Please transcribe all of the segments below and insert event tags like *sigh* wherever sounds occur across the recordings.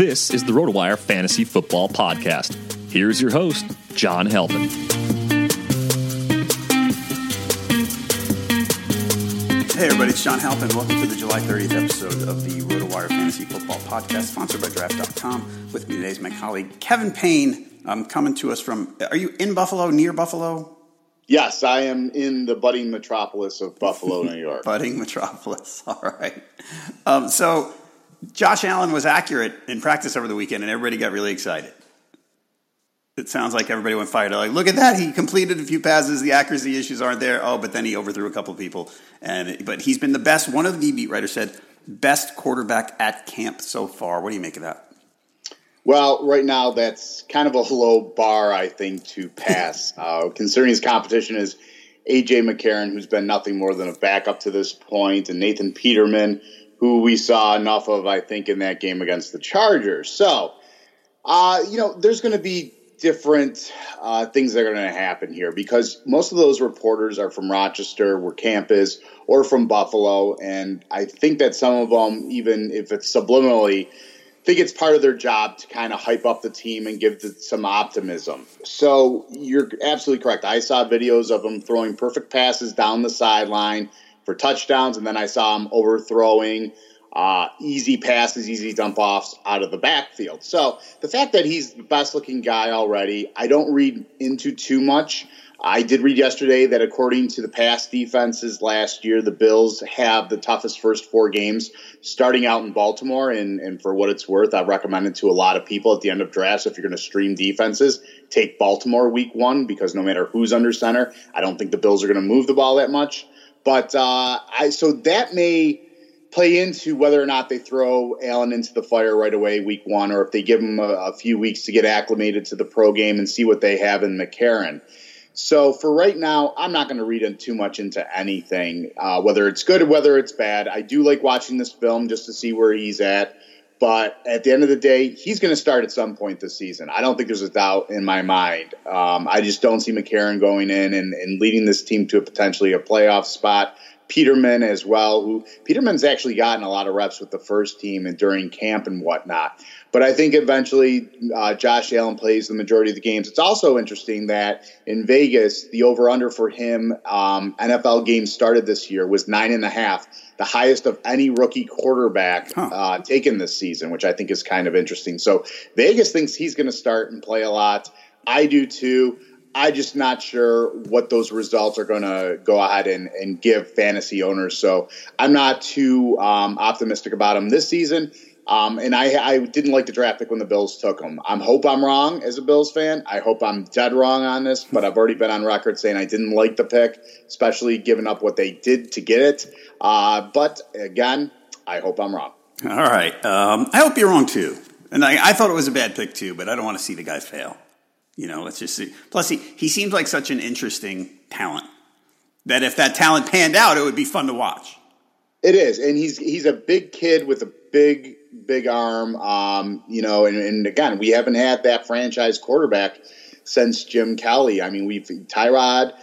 This is the RotoWire Fantasy Football Podcast. Here's your host, John Halpin. Hey everybody, it's John Halpin. Welcome to the July 30th episode of the RotoWire Fantasy Football Podcast, sponsored by Draft.com. With me today is my colleague Kevin Payne, um, coming to us from. Are you in Buffalo, near Buffalo? Yes, I am in the budding metropolis of Buffalo, New York. *laughs* budding metropolis. All right. Um, so, Josh Allen was accurate in practice over the weekend, and everybody got really excited. It sounds like everybody went fired. Like, look at that! He completed a few passes. The accuracy issues aren't there. Oh, but then he overthrew a couple of people. And but he's been the best. One of the beat writers said best quarterback at camp so far. What do you make of that? Well, right now that's kind of a low bar, I think, to pass. *laughs* uh, considering his competition is AJ McCarron, who's been nothing more than a backup to this point, and Nathan Peterman, who we saw enough of, I think, in that game against the Chargers. So, uh, you know, there's going to be different uh, things that are going to happen here because most of those reporters are from Rochester, where camp is, or from Buffalo, and I think that some of them, even if it's subliminally, think it's part of their job to kind of hype up the team and give some optimism. So you're absolutely correct. I saw videos of them throwing perfect passes down the sideline for touchdowns, and then I saw him overthrowing uh, easy passes, easy dump offs out of the backfield. So the fact that he's the best looking guy already, I don't read into too much. I did read yesterday that according to the past defenses last year, the Bills have the toughest first four games starting out in Baltimore. And, and for what it's worth, I've recommended to a lot of people at the end of drafts if you're going to stream defenses, take Baltimore week one because no matter who's under center, I don't think the Bills are going to move the ball that much. But uh, I so that may play into whether or not they throw Allen into the fire right away week one, or if they give him a, a few weeks to get acclimated to the pro game and see what they have in McCarron. So for right now, I'm not going to read in too much into anything, uh, whether it's good or whether it's bad. I do like watching this film just to see where he's at. But at the end of the day, he's going to start at some point this season. I don't think there's a doubt in my mind. Um, I just don't see McCarron going in and, and leading this team to a potentially a playoff spot Peterman as well. Who Peterman's actually gotten a lot of reps with the first team and during camp and whatnot. But I think eventually uh, Josh Allen plays the majority of the games. It's also interesting that in Vegas, the over under for him um, NFL games started this year was nine and a half, the highest of any rookie quarterback huh. uh, taken this season, which I think is kind of interesting. So Vegas thinks he's going to start and play a lot. I do too. I just not sure what those results are going to go ahead and, and give fantasy owners. So I'm not too um, optimistic about him this season. Um, and I, I didn't like the draft pick when the Bills took him. I hope I'm wrong as a Bills fan. I hope I'm dead wrong on this, but I've already been on record saying I didn't like the pick, especially given up what they did to get it. Uh, but again, I hope I'm wrong. All right. Um, I hope you're wrong too. And I, I thought it was a bad pick too, but I don't want to see the guy fail. You know, let's just see. Plus, he, he seems like such an interesting talent that if that talent panned out, it would be fun to watch. It is, and he's he's a big kid with a big big arm. Um, you know, and, and again, we haven't had that franchise quarterback since Jim Kelly. I mean, we've Tyrod.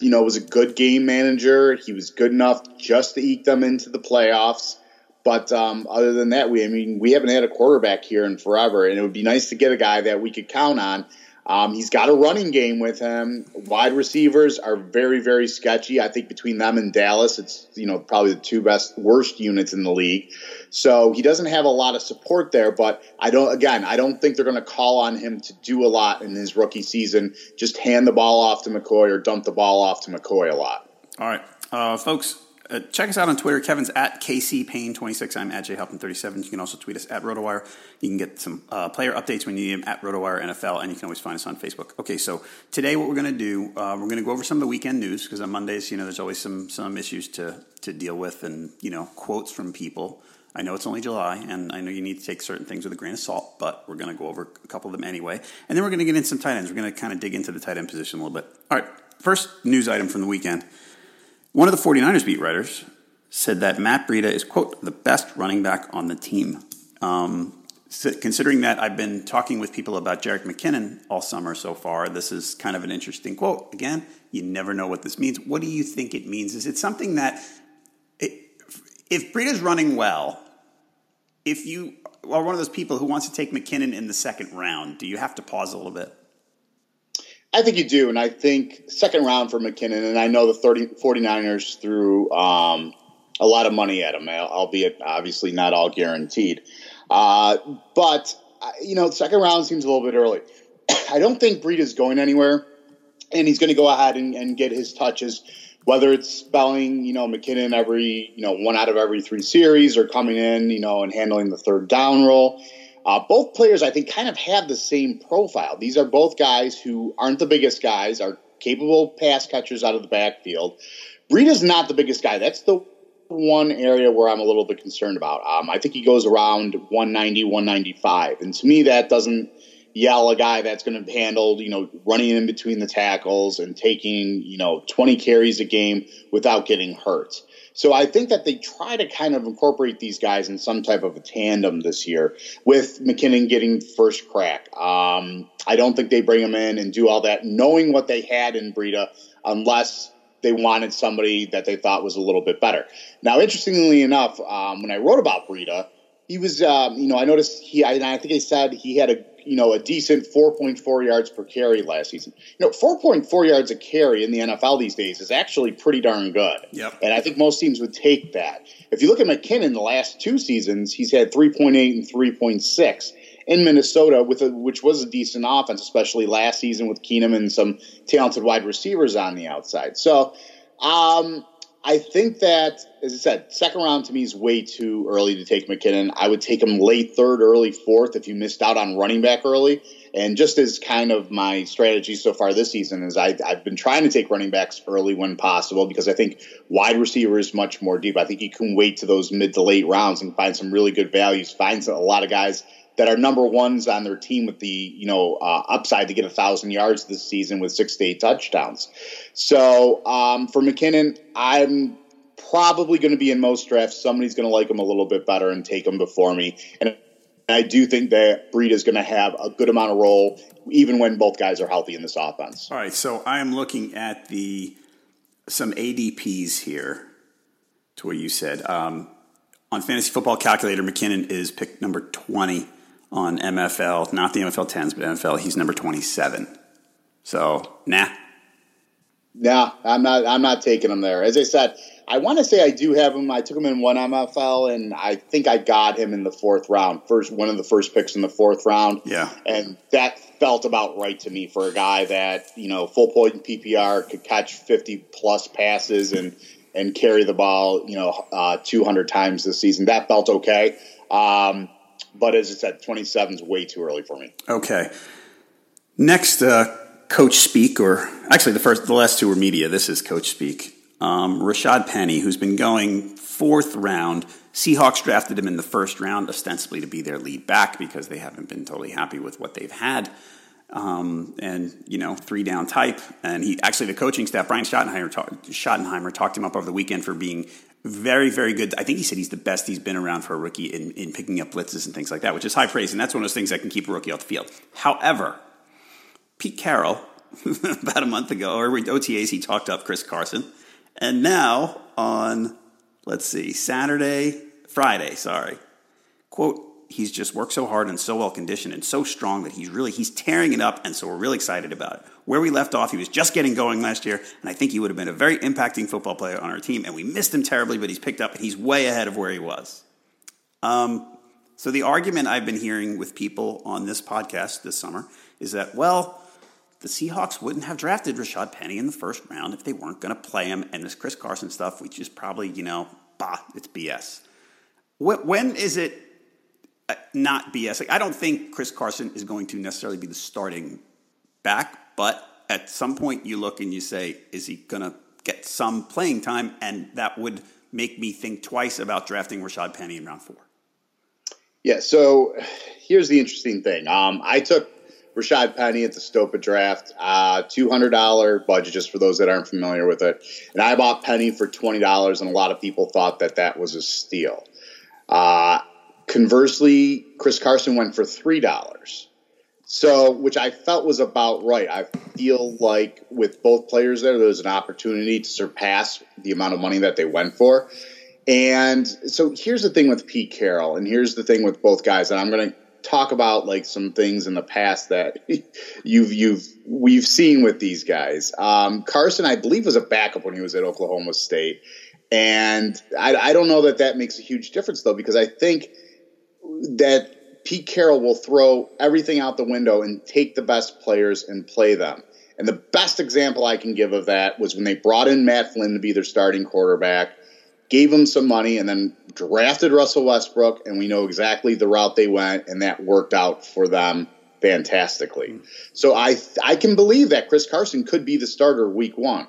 You know, was a good game manager. He was good enough just to eke them into the playoffs. But um, other than that, we I mean, we haven't had a quarterback here in forever, and it would be nice to get a guy that we could count on um, he's got a running game with him. Wide receivers are very, very sketchy. I think between them and Dallas, it's you know probably the two best, worst units in the league. So he doesn't have a lot of support there. But I don't. Again, I don't think they're going to call on him to do a lot in his rookie season. Just hand the ball off to McCoy or dump the ball off to McCoy a lot. All right, uh, folks. Uh, check us out on Twitter. Kevin's at KC Payne 26 I'm at JHelpin37. You can also tweet us at RotoWire. You can get some uh, player updates when you need them at RotoWire NFL, and you can always find us on Facebook. Okay, so today what we're going to do, uh, we're going to go over some of the weekend news because on Mondays, you know, there's always some some issues to to deal with, and you know, quotes from people. I know it's only July, and I know you need to take certain things with a grain of salt, but we're going to go over a couple of them anyway. And then we're going to get into some tight ends. We're going to kind of dig into the tight end position a little bit. All right, first news item from the weekend. One of the 49ers beat writers said that Matt Breida is, quote, the best running back on the team. Um, considering that I've been talking with people about Jerick McKinnon all summer so far, this is kind of an interesting quote. Again, you never know what this means. What do you think it means? Is it something that, it, if Breida's running well, if you are one of those people who wants to take McKinnon in the second round, do you have to pause a little bit? I think you do, and I think second round for McKinnon, and I know the 30, 49ers threw um, a lot of money at him, albeit obviously not all guaranteed. Uh, but, uh, you know, second round seems a little bit early. *coughs* I don't think Breida is going anywhere, and he's going to go ahead and, and, get his touches, whether it's spelling, you know, McKinnon every, you know, one out of every three series or coming in, you know, and handling the third down role. Uh, both players, I think, kind of have the same profile. These are both guys who aren't the biggest guys, are capable pass catchers out of the backfield. Breida's not the biggest guy. That's the one area where I'm a little bit concerned about. Um, I think he goes around 190, 195. And to me, that doesn't yell a guy that's going to handle, you know, running in between the tackles and taking, you know, 20 carries a game without getting hurt. So I think that they try to kind of incorporate these guys in some type of a tandem this year with McKinnon getting first crack. Um, I don't think they bring him in and do all that knowing what they had in Breida unless they wanted somebody that they thought was a little bit better. Now, interestingly enough, um, when I wrote about Breida, he was, um, you know, I noticed he, I, I think he said he had a you know, a decent 4.4 yards per carry last season. You know, 4.4 yards a carry in the NFL these days is actually pretty darn good. Yep. And I think most teams would take that. If you look at McKinnon the last two seasons, he's had 3.8 and 3.6 in Minnesota, with a, which was a decent offense, especially last season with Keenum and some talented wide receivers on the outside. So, um, I think that, as I said, second round to me is way too early to take McKinnon. I would take him late third, early fourth if you missed out on running back early. And just as kind of my strategy so far this season is I, have been trying to take running backs early when possible because I think wide receiver is much more deep. I think you can wait to those mid to late rounds and find some really good values. Find a lot of guys that are number ones on their team with the you know uh, upside to get a thousand yards this season with six to eight touchdowns. So um, for McKinnon, I'm probably going to be in most drafts. Somebody's going to like him a little bit better and take him before me, and I do think that Breida is going to have a good amount of role even when both guys are healthy in this offense. All right, so I am looking at the some ADPs here to what you said. Um, on Fantasy Football Calculator, McKinnon is pick number 20 on MFL, not the MFL 10s, but MFL. He's number 27. So, nah. Nah, I'm not. I'm not taking him there. As I said, I want to say I do have him. I took him in one MFL, and I think I got him in the fourth round. First, one of the first picks in the fourth round. Yeah, and that felt about right to me for a guy that you know full point PPR could catch 50 plus passes and and carry the ball, you know, uh, 200 times this season. That felt okay. Um, but as I said, 27 is way too early for me. Okay. Next, uh, coach speak, or actually the first, the last two were media. This is coach speak. Um, Rashad Penny, who's been going fourth round. Seahawks drafted him in the first round, ostensibly to be their lead back because they haven't been totally happy with what they've had. Um, and you know, three down type. And he actually, the coaching staff, Brian Schottenheimer, talk, Schottenheimer talked him up over the weekend for being very, very good. I think he said he's the best he's been around for a rookie in, in picking up blitzes and things like that, which is high praise. And that's one of those things that can keep a rookie off the field. However, Pete Carroll, *laughs* about a month ago, or OTAs, he talked up Chris Carson. And now on, let's see, Saturday, Friday, sorry, quote, he's just worked so hard and so well conditioned and so strong that he's really he's tearing it up and so we're really excited about it where we left off he was just getting going last year and i think he would have been a very impacting football player on our team and we missed him terribly but he's picked up and he's way ahead of where he was um, so the argument i've been hearing with people on this podcast this summer is that well the Seahawks wouldn't have drafted Rashad Penny in the first round if they weren't going to play him. And this Chris Carson stuff, which is probably, you know, bah, it's BS. When is it not BS. Like, I don't think Chris Carson is going to necessarily be the starting back, but at some point you look and you say, is he going to get some playing time? And that would make me think twice about drafting Rashad Penny in round four. Yeah, so here's the interesting thing. Um, I took Rashad Penny at the Stopa draft, uh, $200 budget, just for those that aren't familiar with it. And I bought Penny for $20, and a lot of people thought that that was a steal. Uh, Conversely, Chris Carson went for three dollars. So, which I felt was about right. I feel like with both players there, there was an opportunity to surpass the amount of money that they went for. And so here's the thing with Pete Carroll, and here's the thing with both guys, and I'm going to talk about like some things in the past that *laughs* you've you've we've seen with these guys. Um, Carson, I believe, was a backup when he was at Oklahoma State, and I, I don't know that that makes a huge difference though, because I think that Pete Carroll will throw everything out the window and take the best players and play them. And the best example I can give of that was when they brought in Matt Flynn to be their starting quarterback, gave him some money, and then drafted Russell Westbrook. And we know exactly the route they went, and that worked out for them fantastically. Mm-hmm. So I I can believe that Chris Carson could be the starter week one.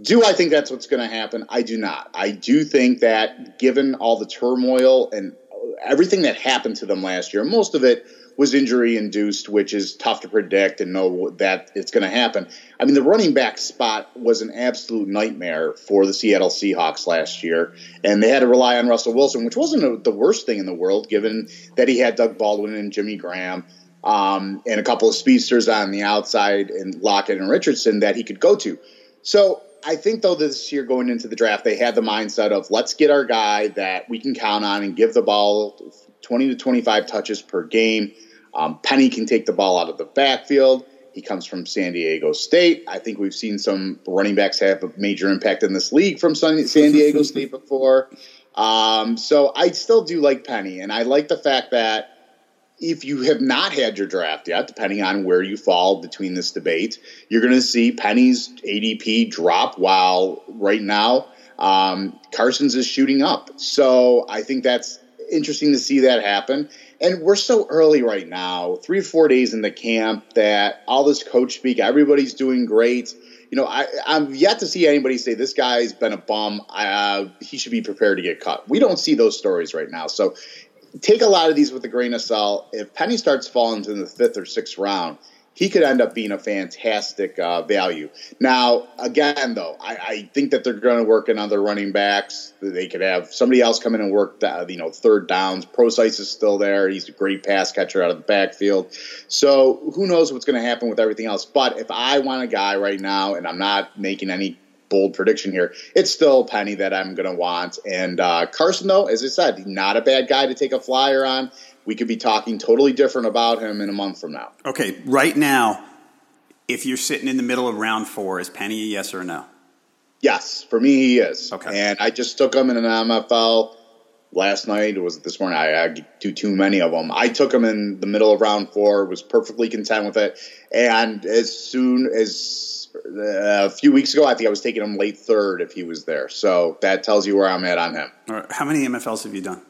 Do I think that's what's going to happen? I do not. I do think that given all the turmoil and everything that happened to them last year, most of it was injury induced, which is tough to predict and know that it's going to happen. I mean, the running back spot was an absolute nightmare for the Seattle Seahawks last year, and they had to rely on Russell Wilson, which wasn't a, the worst thing in the world, given that he had Doug Baldwin and Jimmy Graham. Um, and a couple of speedsters on the outside and Lockett and Richardson that he could go to. So I think though this year going into the draft, they had the mindset of let's get our guy that we can count on and give the ball 20 to 25 touches per game. Um, Penny can take the ball out of the backfield. He comes from San Diego State. I think we've seen some running backs have a major impact in this league from San Diego *laughs* State before. Um, so I still do like Penny, and I like the fact that if you have not had your draft yet, depending on where you fall between this debate, you're going to see Penny's ADP drop while right now um, Carson's is shooting up. So I think that's interesting to see that happen. And we're so early right now, three or four days in the camp, that all this coach speak, everybody's doing great. You know, I, I'm yet to see anybody say this guy's been a bum. Uh, he should be prepared to get cut. We don't see those stories right now. So take a lot of these with a grain of salt. If Penny starts falling to the fifth or sixth round, he could end up being a fantastic uh, value. Now, again, though, I, I think that they're going to work in other running backs. They could have somebody else come in and work, the, you know, third downs. Prosise is still there. He's a great pass catcher out of the backfield. So who knows what's going to happen with everything else? But if I want a guy right now, and I'm not making any bold prediction here. It's still Penny that I'm going to want. And uh, Carson, though, as I said, not a bad guy to take a flyer on. We could be talking totally different about him in a month from now. Okay, right now, if you're sitting in the middle of round four, is Penny a yes or a no? Yes, for me, he is. Okay. And I just took him in an MFL last night. Or was it this morning? I, I do too many of them. I took him in the middle of round four, was perfectly content with it. And as soon as a few weeks ago, I think I was taking him late third if he was there. So that tells you where I'm at on him. All right, how many MFLs have you done?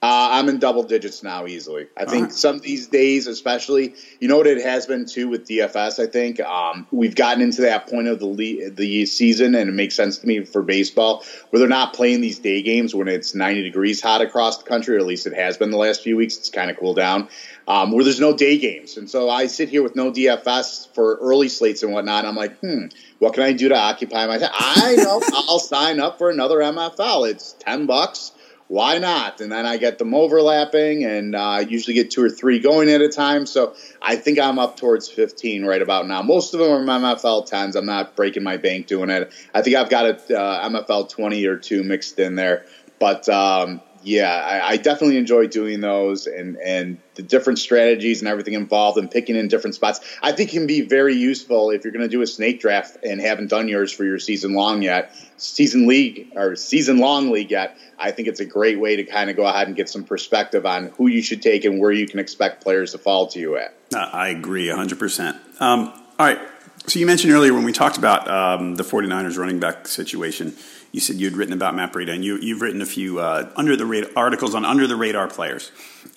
Uh, I'm in double digits now easily. I think right. some of these days, especially, you know what it has been too with DFS. I think um, we've gotten into that point of the le- the season, and it makes sense to me for baseball where they're not playing these day games when it's 90 degrees hot across the country, or at least it has been the last few weeks. It's kind of cooled down. Um, where there's no day games, and so I sit here with no DFS for early slates and whatnot. And I'm like, hmm, what can I do to occupy my time? I know *laughs* I'll sign up for another MFL. It's ten bucks why not? And then I get them overlapping, and uh, I usually get two or three going at a time. So I think I'm up towards 15 right about now. Most of them are MFL 10s. I'm not breaking my bank doing it. I think I've got a uh, MFL 20 or two mixed in there. But um, yeah, I, I, definitely enjoy doing those and, and the different strategies and everything involved and picking in different spots. I think can be very useful if you're going to do a snake draft and haven't done yours for your season long yet, season league or season long league yet. I think it's a great way to kind of go ahead and get some perspective on who you should take and where you can expect players to fall to you at. Uh, I agree 100%. Um, all right. So you mentioned earlier when we talked about um, the 49ers running back situation – you said you'd written about Breida, and you, you've written a few uh, under the radar articles on under the radar players.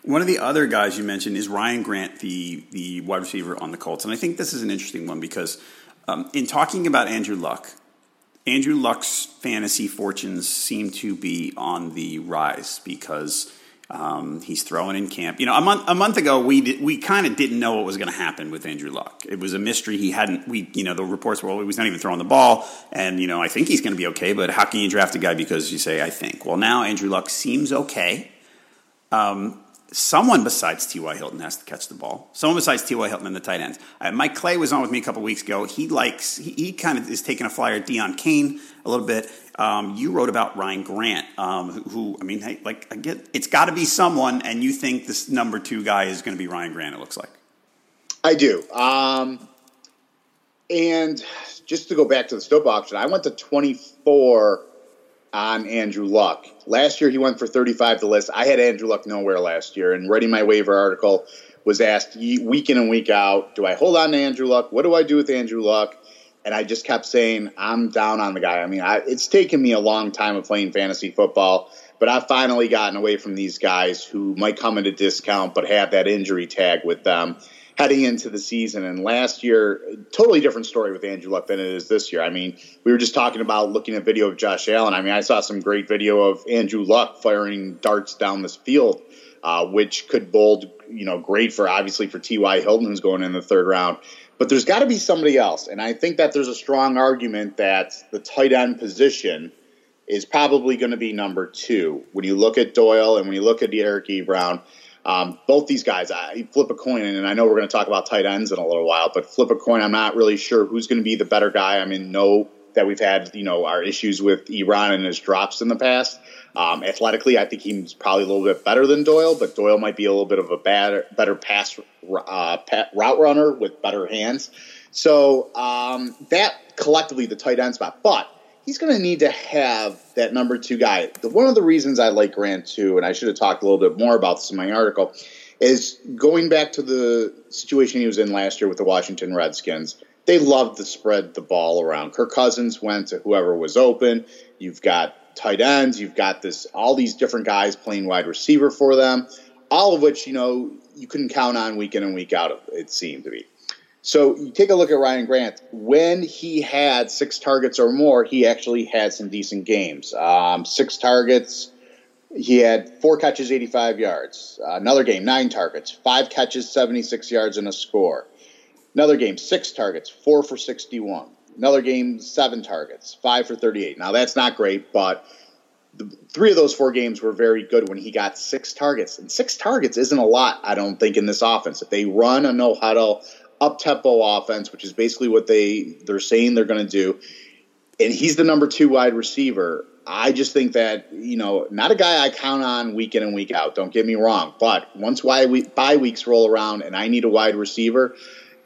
One of the other guys you mentioned is Ryan Grant, the the wide receiver on the Colts, and I think this is an interesting one because um, in talking about Andrew Luck, Andrew Luck's fantasy fortunes seem to be on the rise because um, he's throwing in camp. You know, a month a month ago, we we kind of didn't know what was going to happen with Andrew Luck. It was a mystery. He hadn't. We you know the reports were well, he was not even throwing the ball, and you know I think he's going to be okay. But how can you draft a guy because you say I think? Well, now Andrew Luck seems okay. Um, someone besides T.Y. Hilton has to catch the ball. Someone besides T.Y. Hilton and the tight ends. Uh, Mike Clay was on with me a couple weeks ago. He likes, he, he, kind of is taking a flyer at Deon Cain a little bit. Um, you wrote about Ryan Grant, um, who, who, I mean, like, I get, it's got to be someone, and you think this number two guy is going to be Ryan Grant, it looks like. I do. Um, and just to go back to the Stope option, I went to 24 on Andrew Luck. Last year he went for 35 the list. I had Andrew Luck nowhere last year, and writing my waiver article was asked week in and week out, do I hold on to Andrew Luck? What do I do with Andrew Luck? And I just kept saying, I'm down on the guy. I mean, I, it's taken me a long time of playing fantasy football, but I've finally gotten away from these guys who might come at a discount but have that injury tag with them heading into the season. And last year, totally different story with Andrew Luck than it is this year. I mean, we were just talking about looking at video of Josh Allen. I mean, I saw some great video of Andrew Luck firing darts down this field, uh, which could bold, you know, great for obviously for T.Y. Hilton, who's going in the third round. But there's got to be somebody else. And I think that there's a strong argument that the tight end position is probably going to be number two. When you look at Doyle and when you look at Eric Ebron, um, both these guys, I flip a coin, and I know we're going to talk about tight ends in a little while, but flip a coin. I'm not really sure who's going to be the better guy. I mean, know that we've had you know our issues with Ebron and his drops in the past. Um, athletically, I think he's probably a little bit better than Doyle, but Doyle might be a little bit of a bad, better pass uh, route runner with better hands. So um, that collectively the tight end spot, but he's going to need to have that number two guy. The, one of the reasons I like Grant too, and I should have talked a little bit more about this in my article, is going back to the situation he was in last year with the Washington Redskins. They loved to spread the ball around. Kirk Cousins went to whoever was open. You've got tight ends. You've got this all these different guys playing wide receiver for them. All of which you know you couldn't count on week in and week out. It seemed to be. So you take a look at Ryan Grant. When he had six targets or more, he actually had some decent games. Um, six targets, he had four catches, 85 yards. Uh, another game, nine targets, five catches, 76 yards, and a score. Another game, six targets, four for 61. Another game, seven targets, five for 38. Now that's not great, but the, three of those four games were very good when he got six targets. And six targets isn't a lot, I don't think, in this offense. If they run a no huddle up tempo offense, which is basically what they they're saying they're going to do. and he's the number two wide receiver. I just think that you know, not a guy I count on week in and week out. Don't get me wrong, but once why bye weeks roll around and I need a wide receiver,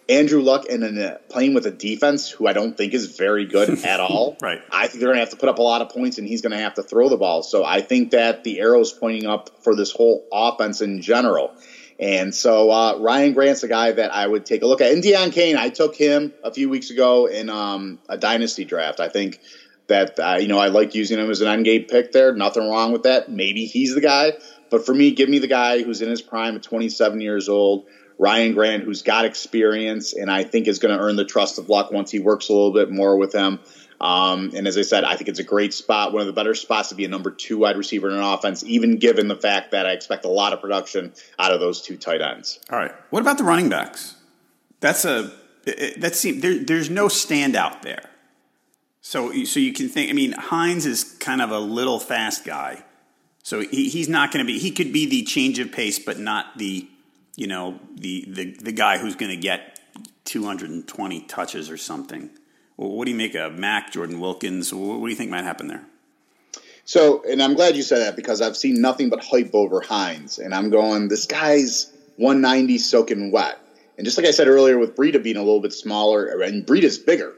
Andrew Luck and then playing with a defense who I don't think is very good *laughs* at all. right. I think they're going to have to put up a lot of points, and he's going to have to throw the ball. So I think that the arrow's pointing up for this whole offense in general. And so uh, Ryan Grant's a guy that I would take a look at. And Deon Cain, I took him a few weeks ago in um, a dynasty draft. I think that uh, you know I like using him as an end game pick there. Nothing wrong with that. Maybe he's the guy. But for me, give me the guy who's in his prime at 27 years old Ryan Grant, who's got experience and I think is going to earn the trust of Luck once he works a little bit more with him. Um, and as I said, I think it's a great spot, one of the better spots to be a number two wide receiver in an offense, even given the fact that I expect a lot of production out of those two tight ends. All right. What about the running backs? That's a that seems there, there's no standout there. So so you can think. I mean, Hines is kind of a little fast guy, so he, he's not going to be. He could be the change of pace, but not the you know, the, the, the guy who's going to get 220 touches or something. Well, what do you make of Mack, Jordan Wilkins? What do you think might happen there? So, and I'm glad you said that because I've seen nothing but hype over Hines, and I'm going, this guy's 190 soaking wet. And just like I said earlier, with Breida being a little bit smaller, and Breida's bigger,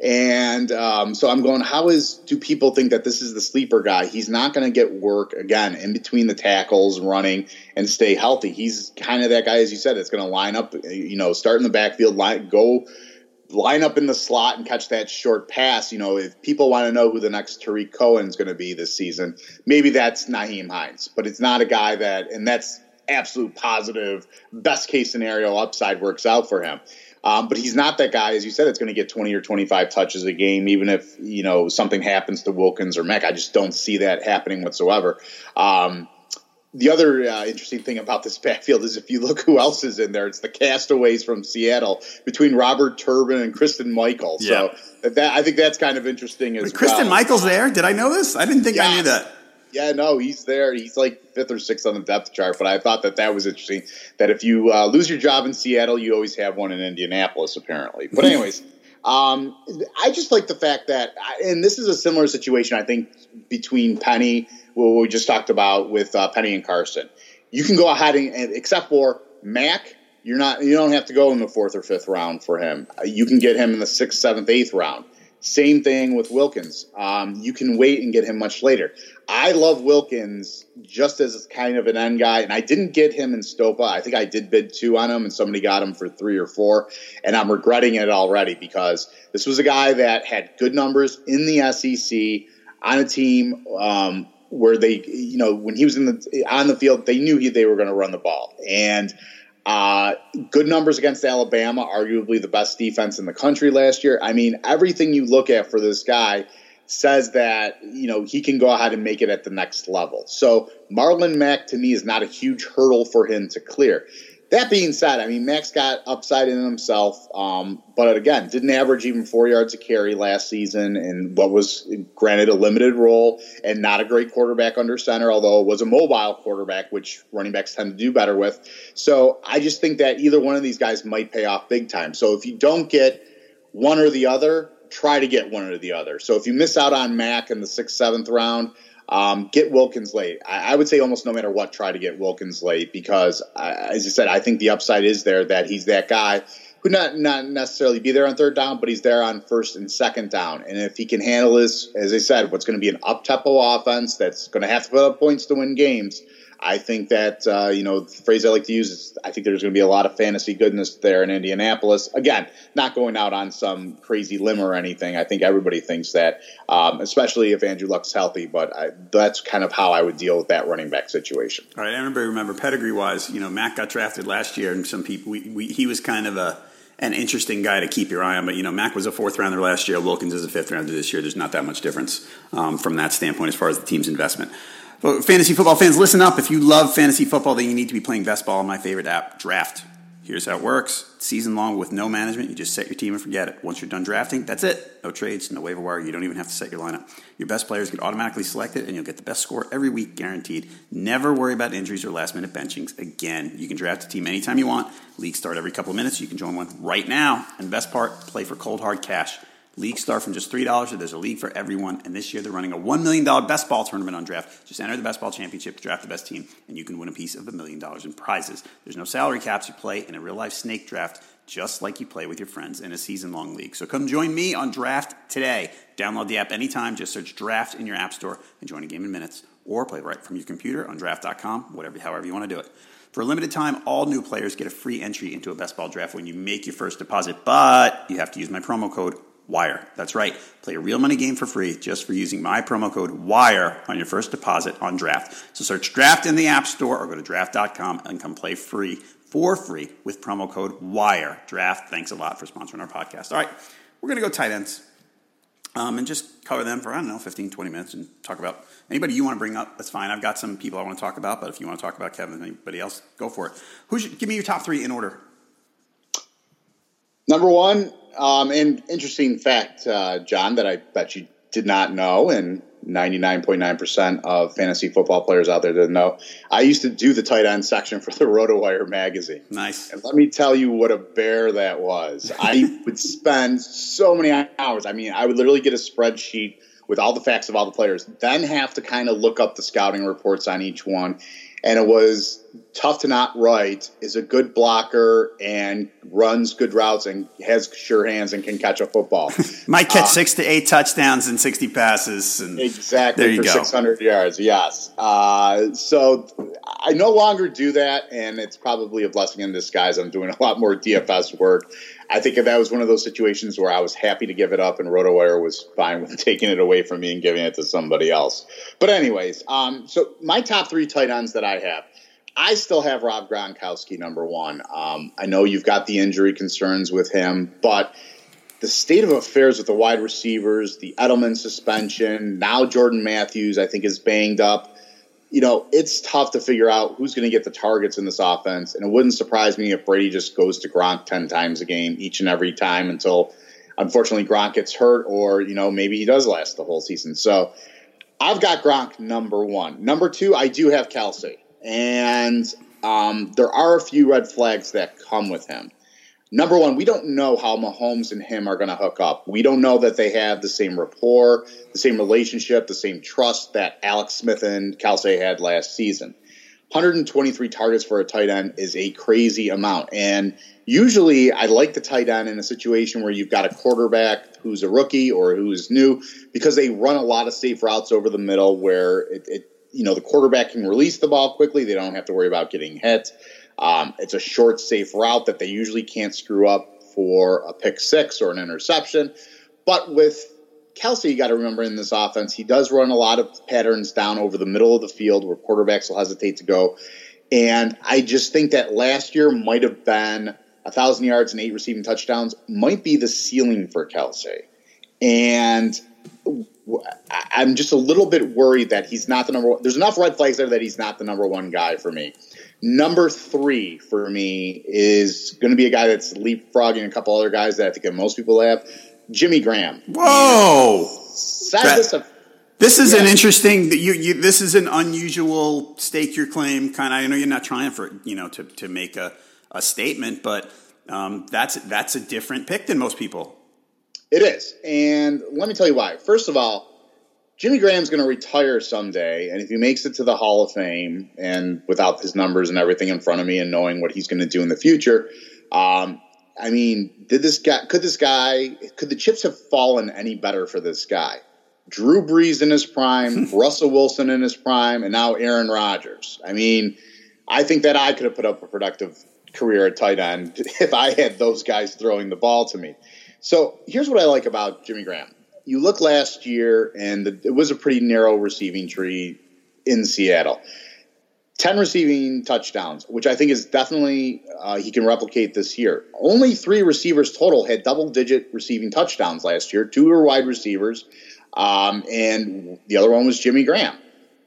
and um, so I'm going, how is do people think that this is the sleeper guy? He's not going to get work again in between the tackles, running and stay healthy. He's kind of that guy, as you said, that's going to line up, you know, start in the backfield, line, go line up in the slot and catch that short pass. You know, if people want to know who the next Tarik Cohen is going to be this season, maybe that's Nyheim Hines, but it's not a guy that, and that's absolute positive, best case scenario upside works out for him. Um, but he's not that guy, as you said, that's going to get 20 or 25 touches a game, even if, you know, something happens to Wilkins or Mack. I just don't see that happening whatsoever. Um, the other uh, interesting thing about this *laughs* backfield is if you look who else is in there, it's the castaways from Seattle between Robert Turbin and Christine Michael. So that I think that's kind of interesting as well. Michael's there? Did I know this? I didn't think yes. I knew that. Yeah, no, he's there. He's like fifth or sixth on the depth chart. But I thought that that was interesting. That if you uh, lose your job in Seattle, you always have one in Indianapolis, apparently. But *laughs* anyways, um, I just like the fact that, and this is a similar situation, I think, between Penny, what we just talked about with uh, Penny and Carson. You can go ahead and, except for Mack, you're not. You don't have to go in the fourth or fifth round for him. You can get him in the sixth, seventh, eighth round. Same thing with Wilkins. Um, you can wait and get him much later. I love Wilkins just as kind of an end guy, and I didn't get him in Stopa. I think I did bid two on him, and somebody got him for three or four, and I'm regretting it already because this was a guy that had good numbers in the SEC on a team um, where they, you know, when he was in the on the field, they knew he, they were going to run the ball, and uh, good numbers against Alabama, arguably the best defense in the country last year. I mean, everything you look at for this guy says that you know he can go ahead and make it at the next level. So Marlon Mack to me is not a huge hurdle for him to clear. That being said, I mean, Mack's got upside in himself, um, but again, didn't average even four yards a carry last season and what was granted a limited role and not a great quarterback under center, although it was a mobile quarterback, which running backs tend to do better with. So I just think that either one of these guys might pay off big time. So if you don't get one or the other, try to get one or the other. So if you miss out on Mack in the sixth, seventh round, um, get Wilkins late. I, I, would say almost no matter what, try to get Wilkins late because, uh, as you said, I think the upside is there that he's that guy who not not necessarily be there on third down, but he's there on first and second down. And if he can handle this, as I said, what's going to be an up tempo offense that's going to have to put up points to win games. I think that uh, you know the phrase I like to use is I think there's going to be a lot of fantasy goodness there in Indianapolis. Again, not going out on some crazy limb or anything. I think everybody thinks that, um, especially if Andrew Luck's healthy. But I, that's kind of how I would deal with that running back situation. All right, everybody remember pedigree wise. You know, Mack got drafted last year, and some people we, we, he was kind of a an interesting guy to keep your eye on. But you know, Mack was a fourth rounder last year. Wilkins is a fifth rounder this year. There's not that much difference um, from that standpoint as far as the team's investment. Fantasy football fans, listen up. If you love fantasy football, then you need to be playing best ball my favorite app, Draft. Here's how it works. Season long with no management. You just set your team and forget it. Once you're done drafting, that's it. No trades, no waiver wire. You don't even have to set your lineup. Your best players get automatically selected, and you'll get the best score every week, guaranteed. Never worry about injuries or last minute benchings again. You can draft a team anytime you want. Leagues start every couple of minutes. You can join one right now. And best part, play for cold hard cash. Leagues start from just $3, so there's a league for everyone. And this year they're running a $1 million best ball tournament on draft. Just enter the best ball championship, draft the best team, and you can win a piece of the million dollars in prizes. There's no salary caps. You play in a real life snake draft just like you play with your friends in a season long league. So come join me on Draft today. Download the app anytime. Just search Draft in your app store and join a game in minutes or play right from your computer on draft.com, whatever, however you want to do it. For a limited time, all new players get a free entry into a best ball draft when you make your first deposit, but you have to use my promo code WIRE. That's right. Play a real money game for free just for using my promo code WIRE on your first deposit on draft. So search draft in the App Store or go to draft.com and come play free for free with promo code WIRE. Draft, thanks a lot for sponsoring our podcast. All right, we're going to go tight ends um, and just cover them for, I don't know, 15, 20 minutes and talk about anybody you want to bring up. That's fine. I've got some people I want to talk about, but if you want to talk about Kevin anybody else, go for it. Who should, give me your top three in order. Number one, um, and interesting fact, uh, John, that I bet you did not know, and 99.9% of fantasy football players out there didn't know. I used to do the tight end section for the *laughs* RotoWire magazine. Nice. And let me tell you what a bear that was. I *laughs* would spend so many hours. I mean, I would literally get a spreadsheet with all the facts of all the players, then have to kind of look up the scouting reports on each one and it was tough to not write is a good blocker and runs good routes and has sure hands and can catch a football. *laughs* Might catch uh, six to eight touchdowns and 60 passes. And exactly. There you for go. 600 yards. Yes. Uh, so I no longer do that. And it's probably a blessing in disguise. I'm doing a lot more DFS work. I think that was one of those situations where I was happy to give it up and RotoWire was fine with *laughs* taking it away from me and giving it to somebody else. But anyways, um, so my top three tight ends that I have, I still have Rob Gronkowski number one. Um, I know you've got the injury concerns with him, but the state of affairs with the wide receivers, the Edelman suspension, now Jordan Matthews, I think is banged up you know, it's tough to figure out who's going to get the targets in this offense. And it wouldn't surprise me if Brady just goes to Gronk 10 times a game each and every time until, unfortunately, Gronk gets hurt or, you know, maybe he does last the whole season. So I've got Gronk number one. Number two, I do have Kelce. And um, there are a few red flags that come with him number one, we don't know how Mahomes and him are going to hook up. We don't know that they have the same rapport, the same relationship, the same trust that Alex Smith and Kelce had last season. 123 targets for a tight end is a crazy amount. And usually I like the tight end in a situation where you've got a quarterback who's a rookie or who's new because they run a lot of safe routes over the middle where it, it you know, the quarterback can release the ball quickly. They don't have to worry about getting hit. Um, it's a short, safe route that they usually can't screw up for a pick six or an interception. But with Kelce, you got to remember in this offense, he does run a lot of patterns down over the middle of the field where quarterbacks will hesitate to go. And I just think that last year might have been a thousand yards and eight receiving touchdowns might be the ceiling for Kelce. And I'm just a little bit worried that he's not the number one. There's enough red flags there that he's not the number one guy for me. Number three for me is going to be a guy that's leapfrogging a couple other guys that I think most people have. Jimmy Graham. Whoa! That, this, a, this is yeah. an interesting. You, you, this is an unusual stake your claim kind of. I know you're not trying for you know to, to make a, a statement, but um, that's that's a different pick than most people. It is, and let me tell you why. First of all, Jimmy Graham's going to retire someday, and if he makes it to the Hall of Fame, and without his numbers and everything in front of me, and knowing what he's going to do in the future, um, I mean, did this guy? Could this guy? Could the chips have fallen any better for this guy? Drew Brees in his prime, *laughs* Russell Wilson in his prime, and now Aaron Rodgers. I mean, I think that I could have put up a productive career at tight end *laughs* if I had those guys throwing the ball to me. So here's what I like about Jimmy Graham you look last year, and the, it was a pretty narrow receiving tree in Seattle. 10 receiving touchdowns, which I think is definitely uh, he can replicate this year. Only three receivers total had double digit receiving touchdowns last year. Two were wide receivers, um, and the other one was Jimmy Graham.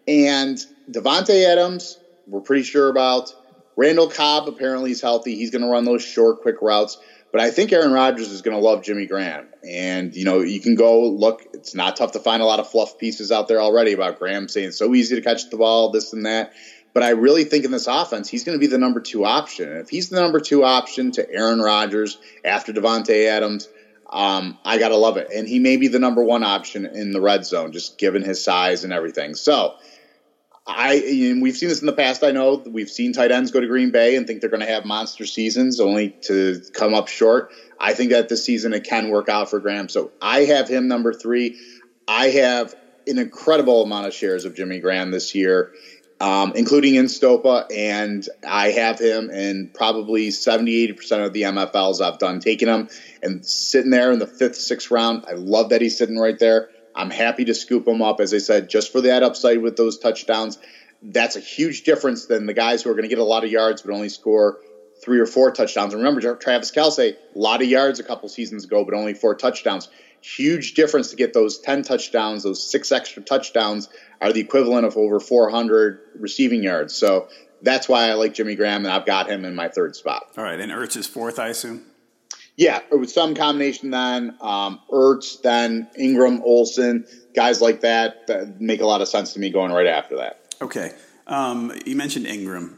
And Davante Adams, we're pretty sure about. Randall Cobb apparently is healthy. He's going to run those short, quick routes. But I think Aaron Rodgers is going to love Jimmy Graham. And, you know, you can go look, it's not tough to find a lot of fluff pieces out there already about Graham saying so easy to catch the ball, this and that. But I really think in this offense, he's going to be the number two option. And if he's the number two option to Aaron Rodgers after Davante Adams, um, I gotta love it. And he may be the number one option in the red zone, just given his size and everything. So I and we've seen this in the past. I know we've seen tight ends go to Green Bay and think they're going to have monster seasons, only to come up short. I think that this season it can work out for Graham. So I have him number three. I have an incredible amount of shares of Jimmy Graham this year, um, including in Stopa, and I have him in probably 70, 80% of the MFLs I've done taking him and sitting there in the fifth, sixth round. I love that he's sitting right there. I'm happy to scoop him up, as I said, just for that upside with those touchdowns. That's a huge difference than the guys who are going to get a lot of yards but only score three or four touchdowns. And remember, Travis Kelce, a lot of yards a couple seasons ago, but only four touchdowns. Huge difference to get those 10 touchdowns, those six extra touchdowns are the equivalent of over 400 receiving yards. So that's why I like Jimmy Graham, and I've got him in my third spot. All right, and Ertz is fourth, I assume? Yeah, with some combination then. Um, Ertz, then Engram, Olsen, guys like that, that make a lot of sense to me going right after that. Okay. Um, you mentioned Engram.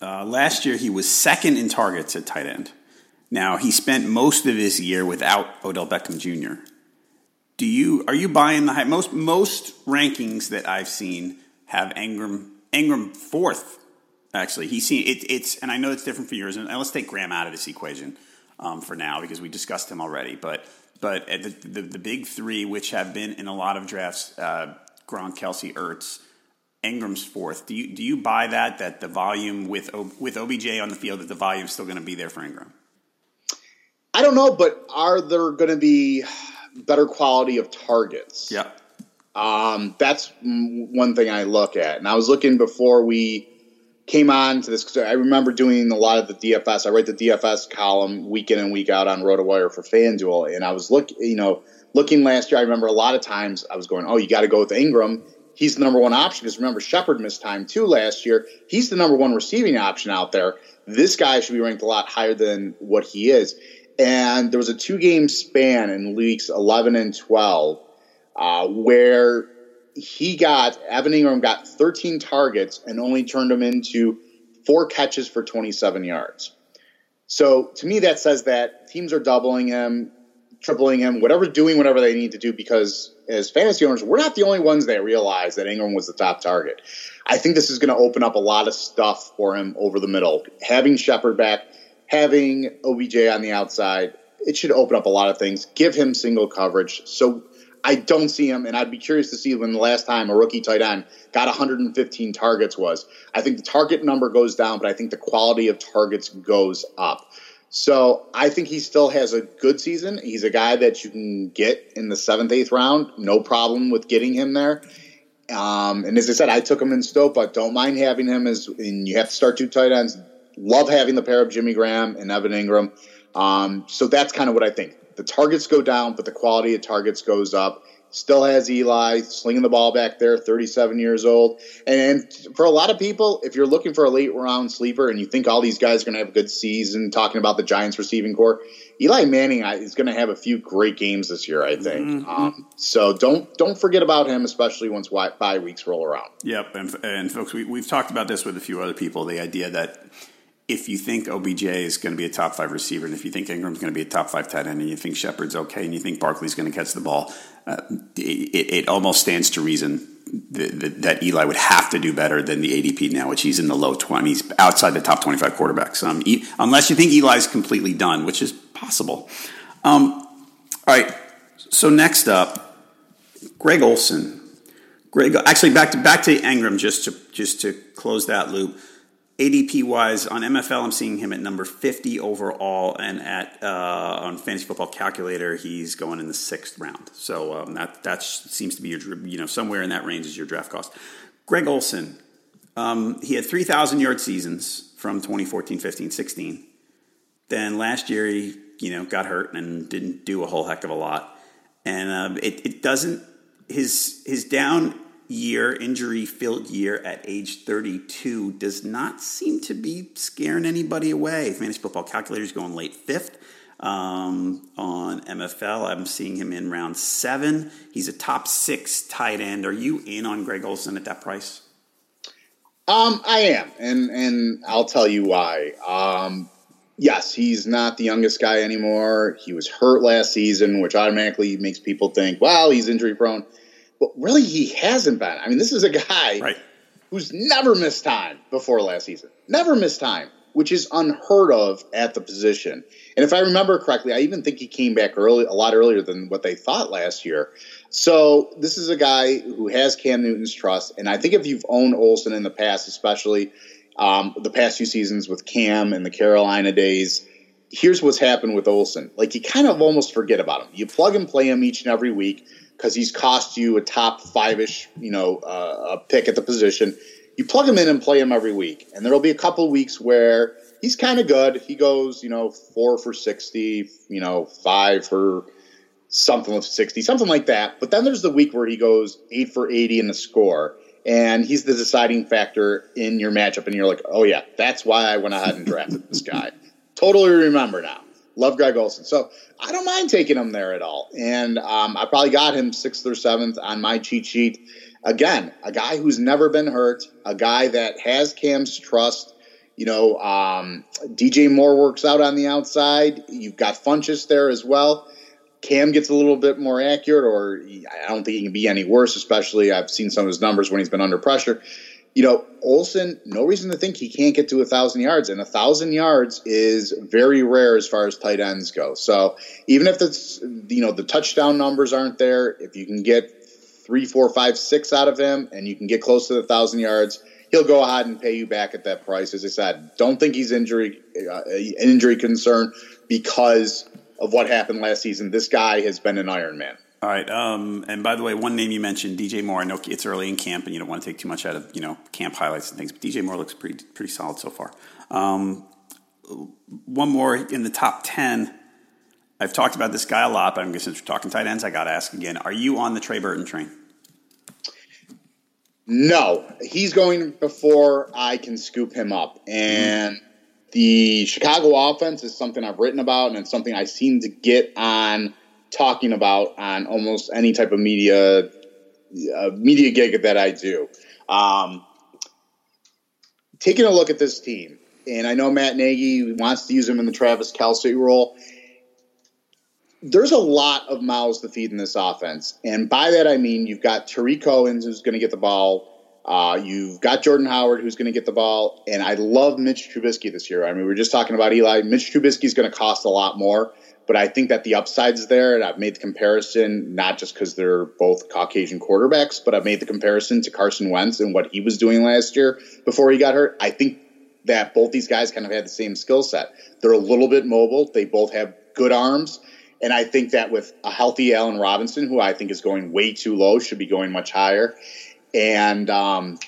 Uh, last year, he was second in targets at tight end. Now he spent most of his year without Odell Beckham Jr. Do you are you buying the high? Most most rankings that I've seen have Engram Engram fourth. Actually, he's seen it, it's and I know it's different for yours. And let's take Graham out of this equation um, for now because we discussed him already. But but the, the, the big three, which have been in a lot of drafts, uh, Gronk, Kelce, Ertz, Engram's fourth. Do you do you buy that that the volume with with OBJ on the field that the volume is still going to be there for Engram? I don't know, but are there going to be better quality of targets? Yeah. Um, that's one thing I look at, and I was looking before we came on to this because I remember doing a lot of the DFS. I write the DFS column week in and week out on RotoWire for FanDuel, and I was look, you know, looking last year. I remember a lot of times I was going, "Oh, you got to go with Engram." He's the number one option because remember Shepard missed time too last year. He's the number one receiving option out there. This guy should be ranked a lot higher than what he is. And there was a two game span in weeks 11 and 12 uh, where he got, Evan Engram got 13 targets and only turned them into four catches for 27 yards. So to me, that says that teams are doubling him, tripling him, whatever, doing whatever they need to do because as fantasy owners, we're not the only ones that realize that Engram was the top target. I think this is going to open up a lot of stuff for him over the middle. Having Shepard back, having OBJ on the outside, it should open up a lot of things. Give him single coverage. So I don't see him, and I'd be curious to see when the last time a rookie tight end got 115 targets was. I think the target number goes down, but I think the quality of targets goes up. So I think he still has a good season. He's a guy that you can get in the seventh, eighth round. No problem with getting him there. Um, and as I said, I took him in Stopa. Don't mind having him as, and you have to start two tight ends love having the pair of Jimmy Graham and Evan Engram. Um, so that's kind of what I think. The targets go down, but the quality of targets goes up. Still has Eli slinging the ball back there, 37 years old. And for a lot of people, if you're looking for a late round sleeper and you think all these guys are going to have a good season, talking about the Giants receiving corps, Eli Manning is going to have a few great games this year, I think. Mm-hmm. Um, so don't don't forget about him, especially once bye weeks roll around. Yep, and, and folks, we, we've talked about this with a few other people. The idea that if you think OBJ is going to be a top five receiver, and if you think Engram's going to be a top five tight end, and you think Shepard's okay, and you think Barkley's going to catch the ball, uh, it, it, almost stands to reason that, that, Eli would have to do better than the ADP now, which he's in the low 20s, outside the top 25 quarterbacks. Um, unless you think Eli's completely done, which is possible. Um, all right, so next up, Greg Olsen. Greg, actually, back to back to Engram, just to just to close that loop. ADP wise on MFL, I'm seeing him at number 50 overall, and at uh, on Fantasy Football Calculator, he's going in the sixth round. So um, that that seems to be your you know somewhere in that range is your draft cost. Greg Olsen, um, he had 3,000 yard seasons from 2014, 15, 16. Then last year he you know got hurt and didn't do a whole heck of a lot, and uh, it, it doesn't his his down year, injury filled year at age 32 does not seem to be scaring anybody away. Fantasy football calculators going late fifth. Um, on MFL, I'm seeing him in round seven. He's a top six tight end. Are you in on Greg Olsen at that price? Um, I am, and and I'll tell you why. Um, yes, he's not the youngest guy anymore. He was hurt last season, which automatically makes people think, well, he's injury prone. But really, he hasn't been. I mean, this is a guy Right. who's never missed time before last season. Never missed time, which is unheard of at the position. And if I remember correctly, I even think he came back early, a lot earlier than what they thought last year. So this is a guy who has Cam Newton's trust, and I think if you've owned Olsen in the past, especially um, the past few seasons with Cam and the Carolina days, here's what's happened with Olsen. Like you kind of almost forget about him. You plug and play him each and every week because he's cost you a top five ish, you know, uh, a pick at the position. You plug him in and play him every week, and there'll be a couple weeks where he's kind of good. He goes, you know, four for sixty, you know, five for something with 60, something like that. But then there's the week where he goes eight for 80 in the score, and he's the deciding factor in your matchup. And you're like, oh, yeah, that's why I went ahead and drafted this guy. *laughs* Totally remember now. Love Greg Olsen. So I don't mind taking him there at all. And um, I probably got him sixth or seventh on my cheat sheet. Again, a guy who's never been hurt, a guy that has Cam's trust. You know, um, DJ Moore works out on the outside. You've got Funchess there as well. Cam gets a little bit more accurate, or I don't think he can be any worse, especially I've seen some of his numbers when he's been under pressure. You know, Olsen, no reason to think he can't get to a thousand yards, and a thousand yards is very rare as far as tight ends go. So even if it's you know the touchdown numbers aren't there, if you can get three, four, five, six out of him, and you can get close to the thousand yards, he'll go ahead and pay you back at that price. As I said, don't think he's injury uh, injury concern because of what happened last season. This guy has been an Iron Man. All right. Um, and by the way, one name you mentioned, DJ Moore. I know it's early in camp, and you don't want to take too much out of you know camp highlights and things. But DJ Moore looks pretty pretty solid so far. Um, one more in the top ten. I've talked about this guy a lot, but I'm since we're talking tight ends, I got to ask again: Are you on the Trey Burton train? No, he's going before I can scoop him up. And the Chicago offense is something I've written about, and it's something I seem to get on talking about on almost any type of media uh, media gig that I do. Um, taking a look at this team, and I know Matt Nagy wants to use him in the Travis Kelce role. There's a lot of mouths to feed in this offense, and by that I mean you've got Tarik Cohen who's going to get the ball. Uh, you've got Jordan Howard who's going to get the ball, and I love Mitch Trubisky this year. I mean, we are just talking about Eli. Mitch Trubisky is going to cost a lot more, but I think that the upside's there, and I've made the comparison not just because they're both Caucasian quarterbacks, but I've made the comparison to Carson Wentz and what he was doing last year before he got hurt. I think that both these guys kind of had the same skill set. They're a little bit mobile. They both have good arms. And I think that with a healthy Allen Robinson, who I think is going way too low, should be going much higher. And um,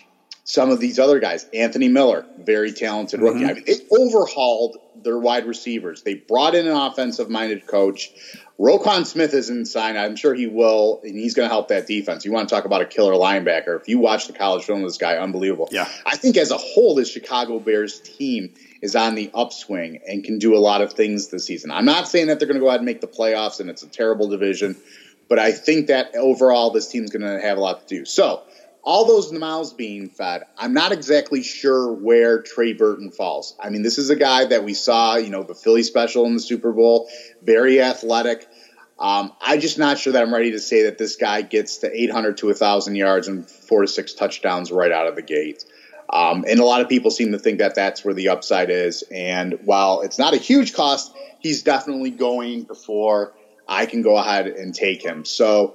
some of these other guys, Anthony Miller, very talented rookie. I mean, they overhauled their wide receivers. They brought in an offensive minded coach. Roquan Smith isn't signed. I'm sure he will, and he's going to help that defense. You want to talk about a killer linebacker. If you watch the college film of this guy, unbelievable. Yeah. I think as a whole, this Chicago Bears team is on the upswing and can do a lot of things this season. I'm not saying that they're going to go ahead and make the playoffs and it's a terrible division, but I think that overall this team's going to have a lot to do. So, all those mouths being fed, I'm not exactly sure where Trey Burton falls. I mean, this is a guy that we saw, you know, the Philly special in the Super Bowl, very athletic. Um, I'm just not sure that I'm ready to say that this guy gets to 800 to 1,000 yards and four to six touchdowns right out of the gate. Um, and a lot of people seem to think that that's where the upside is. And while it's not a huge cost, he's definitely going before I can go ahead and take him. So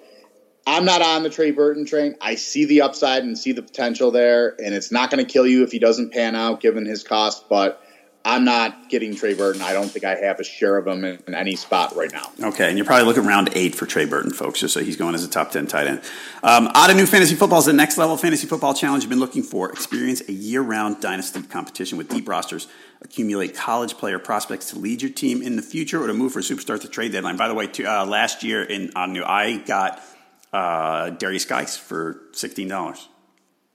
I'm not on the Trey Burton train. I see the upside and see the potential there, and it's not going to kill you if he doesn't pan out given his cost. But I'm not getting Trey Burton. I don't think I have a share of him in, in any spot right now. Okay, and you're probably looking around eight for Trey Burton, folks, just so he's going as a top 10 tight end. Um, Ottoneu fantasy football is the next level fantasy football challenge you've been looking for. Experience a year round dynasty competition with deep rosters. Accumulate college player prospects to lead your team in the future or to move for superstar at the trade deadline. By the way, to, uh, last year in on new, I got uh, Derrius Guice for $16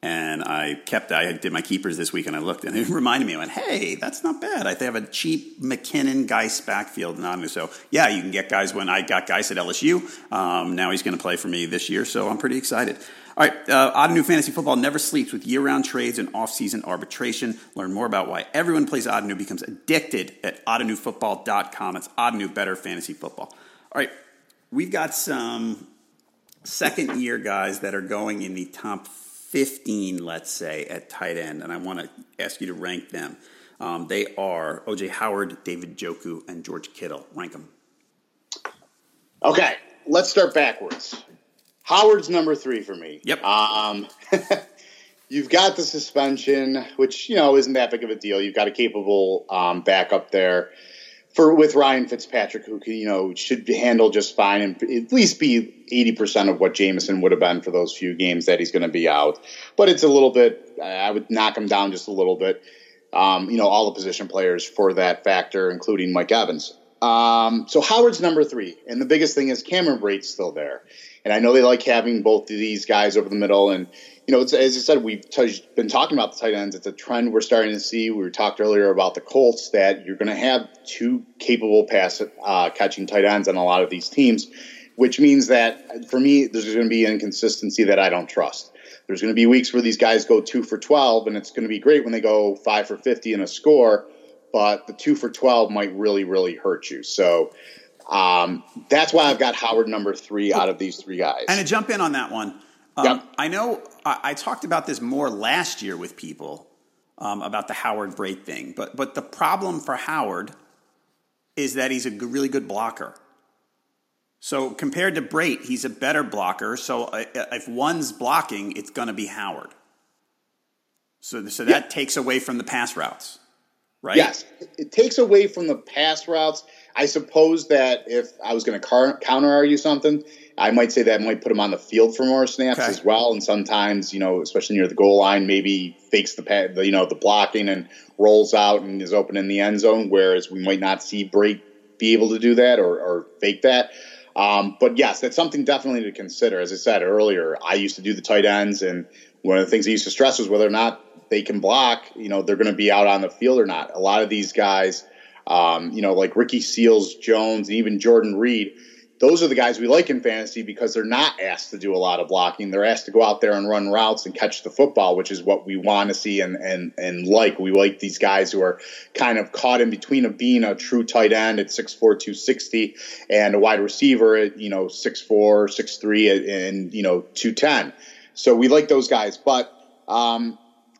and I kept. I did my keepers this week, and I looked, and it *laughs* reminded me. I went, "Hey, that's not bad. I have a cheap McKinnon Geis backfield non So yeah, you can get guys. When I got guys at LSU, um, now he's going to play for me this year, so I'm pretty excited. All right, uh, New Fantasy Football never sleeps with year-round trades and off-season arbitration. Learn more about why everyone plays Ottoneu becomes addicted at ottoneufootball.com. It's Ottoneu Better Fantasy Football. All right, we've got some second-year guys that are going in the top 15, let's say, at tight end, and I want to ask you to rank them. Um, they are OJ Howard, David Njoku, and George Kittle. Rank them. Okay, let's start backwards. Howard's number three for me. Yep. Um, *laughs* you've got the suspension, which you know isn't that big of a deal. You've got a capable um, backup there for with Ryan Fitzpatrick, who can, you know should handle just fine and at least be eighty percent of what Jameson would have been for those few games that he's going to be out. But it's a little bit. I would knock him down just a little bit. Um, you know, all the position players for that factor, including Mike Evans. Um, so Howard's number three, and the biggest thing is Cameron Brate's still there. And I know they like having both of these guys over the middle. And, you know, as I said, we've been talking about the tight ends. It's a trend we're starting to see. We talked earlier about the Colts that you're going to have two capable pass uh, catching tight ends on a lot of these teams, which means that for me, there's going to be inconsistency that I don't trust. There's going to be weeks where these guys go two for 12, and it's going to be great when they go five for 50 in a score, but the two for 12 might really, really hurt you. So, um, that's why I've got Howard number three out of these three guys. And to jump in on that one, um, yep. I know I, I, talked about this more last year with people um, about the Howard Brate thing, but but the problem for Howard is that he's a really good blocker. So compared to Brate, he's a better blocker. So uh, if one's blocking, it's going to be Howard. So so that yep. takes away from the pass routes, right? Yes, it takes away from the pass routes I suppose that if I was going to car- counter argue something, I might say that might put him on the field for more snaps okay. as well. And sometimes, you know, especially near the goal line, maybe fakes the, pad, the you know the blocking and rolls out and is open in the end zone. Whereas we might not see Brate be able to do that or, or fake that. Um, but yes, that's something definitely to consider. As I said earlier, I used to do the tight ends, and one of the things I used to stress was whether or not they can block. You know, they're going to be out on the field or not. A lot of these guys um, you know, like Ricky Seals Jones and even Jordan Reed. Those are the guys we like in fantasy because they're not asked to do a lot of blocking. They're asked to go out there and run routes and catch the football, which is what we want to see and, and, and like. We like these guys who are kind of caught in between of being a true tight end at 6'4, 260 and a wide receiver at, you know, 6'4, 6'3 and, you know, 210. So we like those guys. But, um,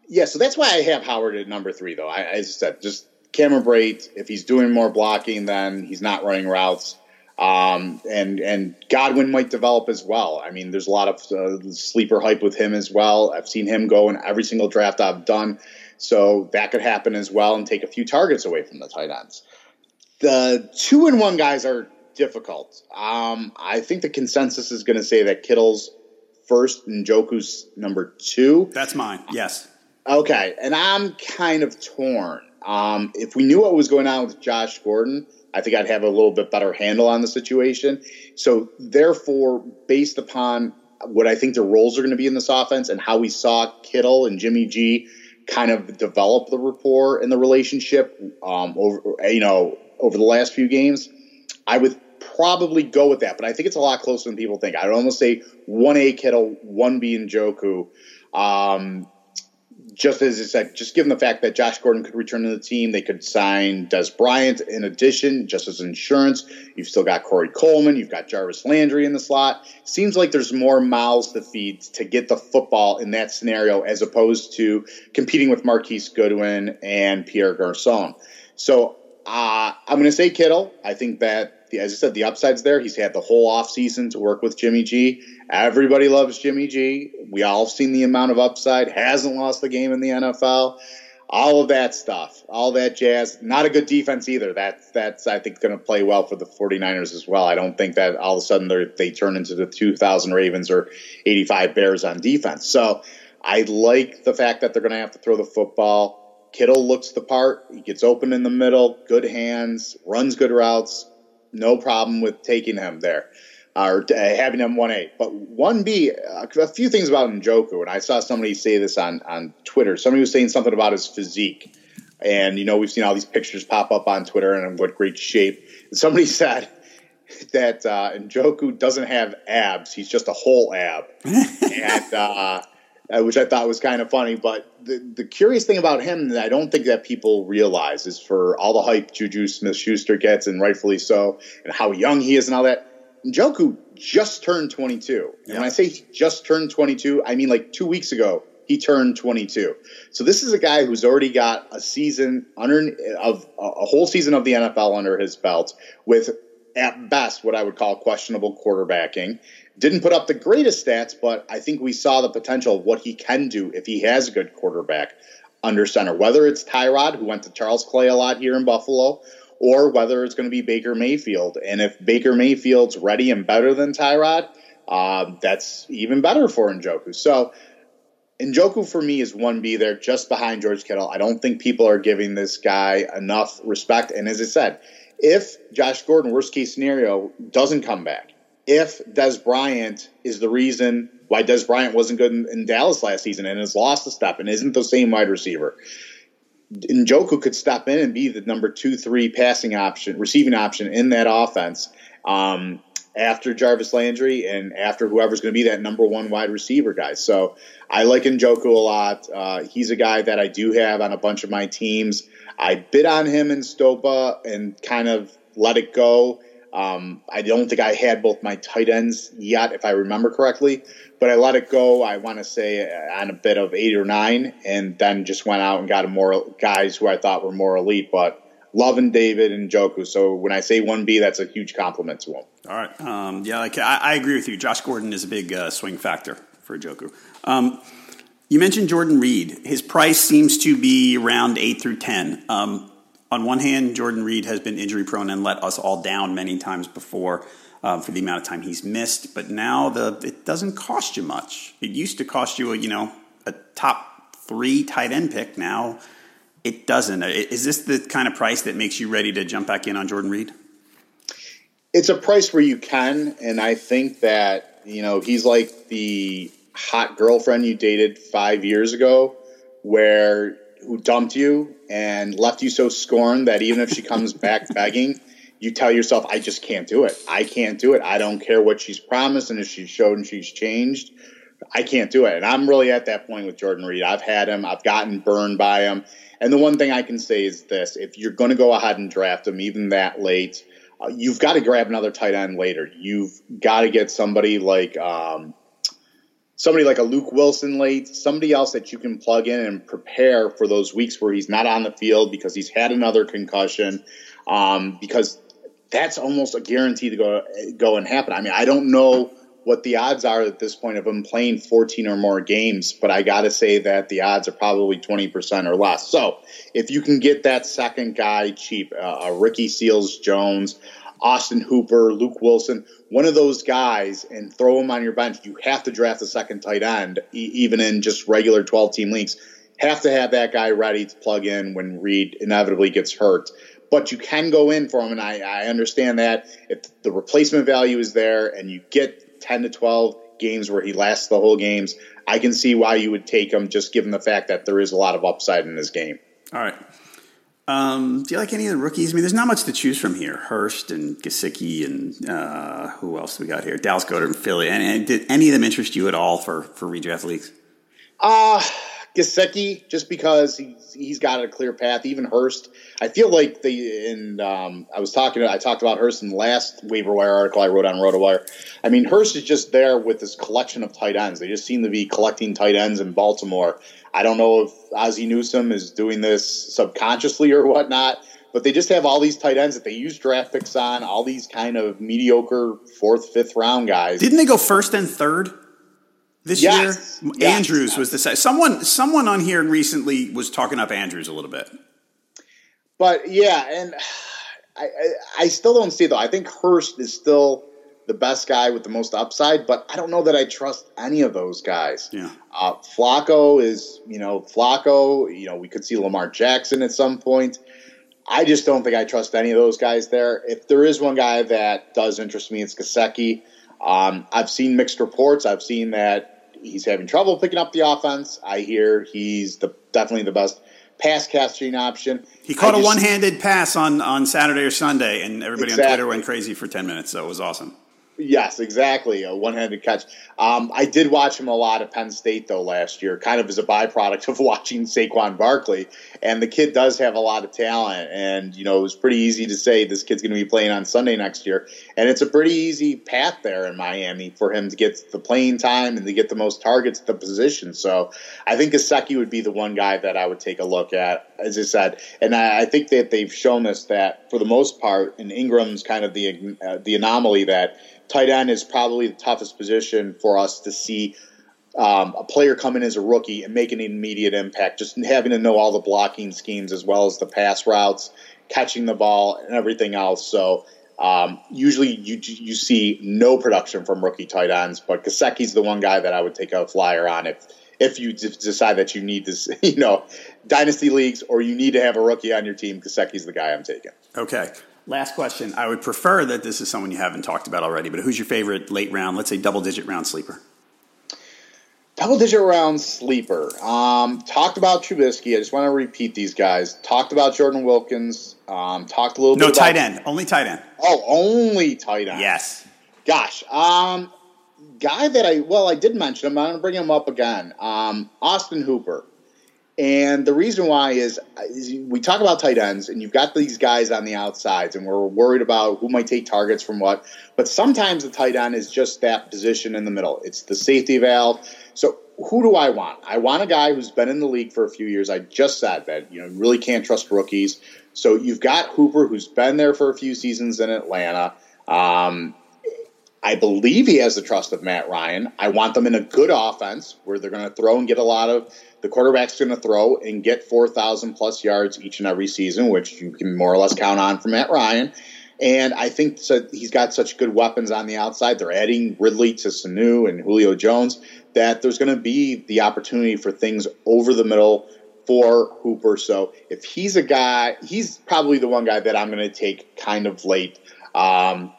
yeah, so that's why I have Howard at number three, though. I, as I said, just Cameron Brate, if he's doing more blocking, then he's not running routes. Um, and and Godwin might develop as well. I mean, there's a lot of uh, sleeper hype with him as well. I've seen him go in every single draft I've done, so that could happen as well and take a few targets away from the tight ends. The two and one guys are difficult. Um, I think the consensus is going to say that Kittle's first and Njoku's number two. That's mine. Yes. Okay, and I'm kind of torn. Um, if we knew what was going on with Josh Gordon, I think I'd have a little bit better handle on the situation. So, therefore, based upon what I think the roles are going to be in this offense and how we saw Kittle and Jimmy G kind of develop the rapport and the relationship um, over you know over the last few games, I would probably go with that. But I think it's a lot closer than people think. I'd almost say one A Kittle, one B Njoku. Um, just as I said, just given the fact that Josh Gordon could return to the team, they could sign Dez Bryant in addition, just as insurance. You've still got Corey Coleman, you've got Jarvis Landry in the slot. Seems like there's more mouths to feed to get the football in that scenario as opposed to competing with Marquise Goodwin and Pierre Garcon. So uh, I'm going to say Kittle. I think that as I said, the upside's there. He's had the whole offseason to work with Jimmy G. Everybody loves Jimmy G. We all seen the amount of upside. Hasn't lost the game in the NFL. All of that stuff, all that jazz. Not a good defense either. That's that's I think going to play well for the 49ers as well. I don't think that all of a sudden they turn into the 2000 Ravens or 85 Bears on defense. So I like the fact that they're going to have to throw the football. Kittle looks the part. He gets open in the middle, good hands, runs good routes no problem with taking him there or uh, having him 1A. But 1B, uh, few things about Njoku, and I saw somebody say this on, on Twitter. Somebody was saying something about his physique. And, you know, we've seen all these pictures pop up on Twitter and what great shape. Somebody *laughs* said that uh, Njoku doesn't have abs. He's just a whole ab. *laughs* and uh, uh, which I thought was kind of funny. But the the curious thing about him that I don't think that people realize is for all the hype Juju Smith Schuster gets, and rightfully so, and how young he is and all that. Njoku just turned 22. And when I say he just turned 22, I mean like two weeks ago he turned 22. So this is a guy who's already got a season under of a whole season of the NFL under his belt with at best what I would call questionable quarterbacking. Didn't put up the greatest stats, but I think we saw the potential of what he can do if he has a good quarterback under center. Whether it's Tyrod, who went to Charles Clay a lot here in Buffalo, or whether it's going to be Baker Mayfield. And if Baker Mayfield's ready and better than Tyrod, uh, that's even better for Njoku. So Njoku for me is 1B there, just behind George Kittle. I don't think people are giving this guy enough respect. And as I said, if Josh Gordon, worst case scenario, doesn't come back, if Dez Bryant is the reason why Dez Bryant wasn't good in, in, Dallas last season and has lost a step and isn't the same wide receiver, Njoku could step in and be the number two, three passing option, receiving option in that offense um, after Jarvis Landry and after whoever's going to be that number one wide receiver guy. So I like Njoku a lot. Uh, he's a guy that I do have on a bunch of my teams. I bid on him in Stopa and kind of let it go. Um, I don't think I had both my tight ends yet, if I remember correctly, but I let it go. I want to say on a bit of eight or nine, and then just went out and got a more guys who I thought were more elite. But loving David and Njoku. So when I say one B, that's a huge compliment to him. All right, um, yeah, like I, I, agree with you. Josh Gordon is a big uh, swing factor for Njoku. Um, you mentioned Jordan Reed. His price seems to be around eight through ten. Um, on one hand, Jordan Reed has been injury prone and let us all down many times before uh, for the amount of time he's missed. But now the it doesn't cost you much. It used to cost you a you know a top three tight end pick. Now it doesn't. Is this the kind of price that makes you ready to jump back in on Jordan Reed? It's a price where you can, and I think that you know he's like the hot girlfriend you dated five years ago, where who dumped you and left you so scorned that even if she comes *laughs* back begging, you tell yourself, I just can't do it. I can't do it. I don't care what she's promised and if she's showed and she's changed. I can't do it. And I'm really at that point with Jordan Reed. I've had him, I've gotten burned by him. And the one thing I can say is this if you're going to go ahead and draft him, even that late, uh, you've got to grab another tight end later. You've got to get somebody like um, somebody like a Luke Wilson late, somebody else that you can plug in and prepare for those weeks where he's not on the field because he's had another concussion. Um, because that's almost a guarantee to go go and happen. I mean, I don't know what the odds are at this point of him playing 14 or more games, but I got to say that the odds are probably 20% or less. So if you can get that second guy cheap, uh, a Ricky Seals Jones, Austin Hooper, Luke Wilson, one of those guys, and throw him on your bench. You have to draft a second tight end, e- even in just regular 12 team leagues. Have to have that guy ready to plug in when Reed inevitably gets hurt. But you can go in for him, and I, I understand that if the replacement value is there and you get 10 to 12 games where he lasts the whole games, I can see why you would take him just given the fact that there is a lot of upside in his game. All right. Um, do you like any of the rookies? I mean, there's not much to choose from here. Hurst and Gesicki and uh, who else we got here? Dallas Goedert and Philly. And, and, did any of them interest you at all for for redraft leagues? Uh Gesicki, just because he's he's got a clear path. Even Hurst, I feel like the and um, I was talking. I talked about Hurst in the last waiver wire article I wrote on RotoWire. I mean, Hurst is just there with this collection of tight ends. They just seem to be collecting tight ends in Baltimore I don't know if Ozzie Newsome is doing this subconsciously or whatnot, but they just have all these tight ends that they use draft picks on, all these kind of mediocre fourth, fifth round guys. Didn't they go first and third this yes. year? Yes. Andrews was the someone someone on here recently was talking up Andrews a little bit. But yeah, and I, I, I still don't see though. I think Hurst is still the best guy with the most upside, but I don't know that I trust any of those guys. Yeah. Uh, Flacco is, you know, Flacco, you know, we could see Lamar Jackson at some point. I just don't think I trust any of those guys there. If there is one guy that does interest me, it's Gesicki. Um, I've seen mixed reports. I've seen that he's having trouble picking up the offense. I hear he's the definitely the best pass catching option. He caught I a one handed pass on, on Saturday or Sunday, and everybody exactly. on Twitter went crazy for 10 minutes, so it was awesome. Yes, exactly. A one-handed catch. Um, I did watch him a lot at Penn State though last year, kind of as a byproduct of *laughs* watching Saquon Barkley. And the kid does have a lot of talent, and you know it was pretty easy to say this kid's going to be playing on Sunday next year, and it's a pretty easy path there in Miami for him to get the playing time and to get the most targets at the position. So I think Gesicki would be the one guy that I would take a look at, as I said, and I, I think that they've shown us that for the most part, and Engram's kind of the uh, the anomaly that tight end is probably the toughest position for us to see um, a player come in as a rookie and make an immediate impact. Just having to know all the blocking schemes as well as the pass routes, catching the ball, and everything else. So um, usually you you see no production from rookie tight ends, but Gesicki's the one guy that I would take a flyer on if if you decide that you need this, *laughs* you know, dynasty leagues or you need to have a rookie on your team. Gesicki's the guy I'm taking. Okay. Last question. I would prefer that this is someone you haven't talked about already, but who's your favorite late round, let's say double digit round sleeper? Double digit round sleeper. Um, talked about Trubisky. I just want to repeat these guys. Talked about Jordan Wilkins. Um, talked a little no, bit. No tight end. Only tight end. Oh, only tight end. Yes. Gosh. Um, guy that I well, I did mention him. I'm going to bring him up again. Um, Austin Hooper. And the reason why is, is, we talk about tight ends, and you've got these guys on the outsides, and we're worried about who might take targets from what. But sometimes the tight end is just that position in the middle. It's the safety valve. So who do I want? I want a guy who's been in the league for a few years. I just said that you know you really can't trust rookies. So you've got Hooper, who's been there for a few seasons in Atlanta. Um, I believe he has the trust of Matt Ryan. I want them in a good offense where they're going to throw and get a lot of the quarterback's going to throw and get 4,000 plus yards each and every season, which you can more or less count on from Matt Ryan. And I think so he's got such good weapons on the outside. They're adding Ridley to Sanu and Julio Jones that there's going to be the opportunity for things over the middle for Hooper. So if he's a guy, he's probably the one guy that I'm going to take kind of late. Um,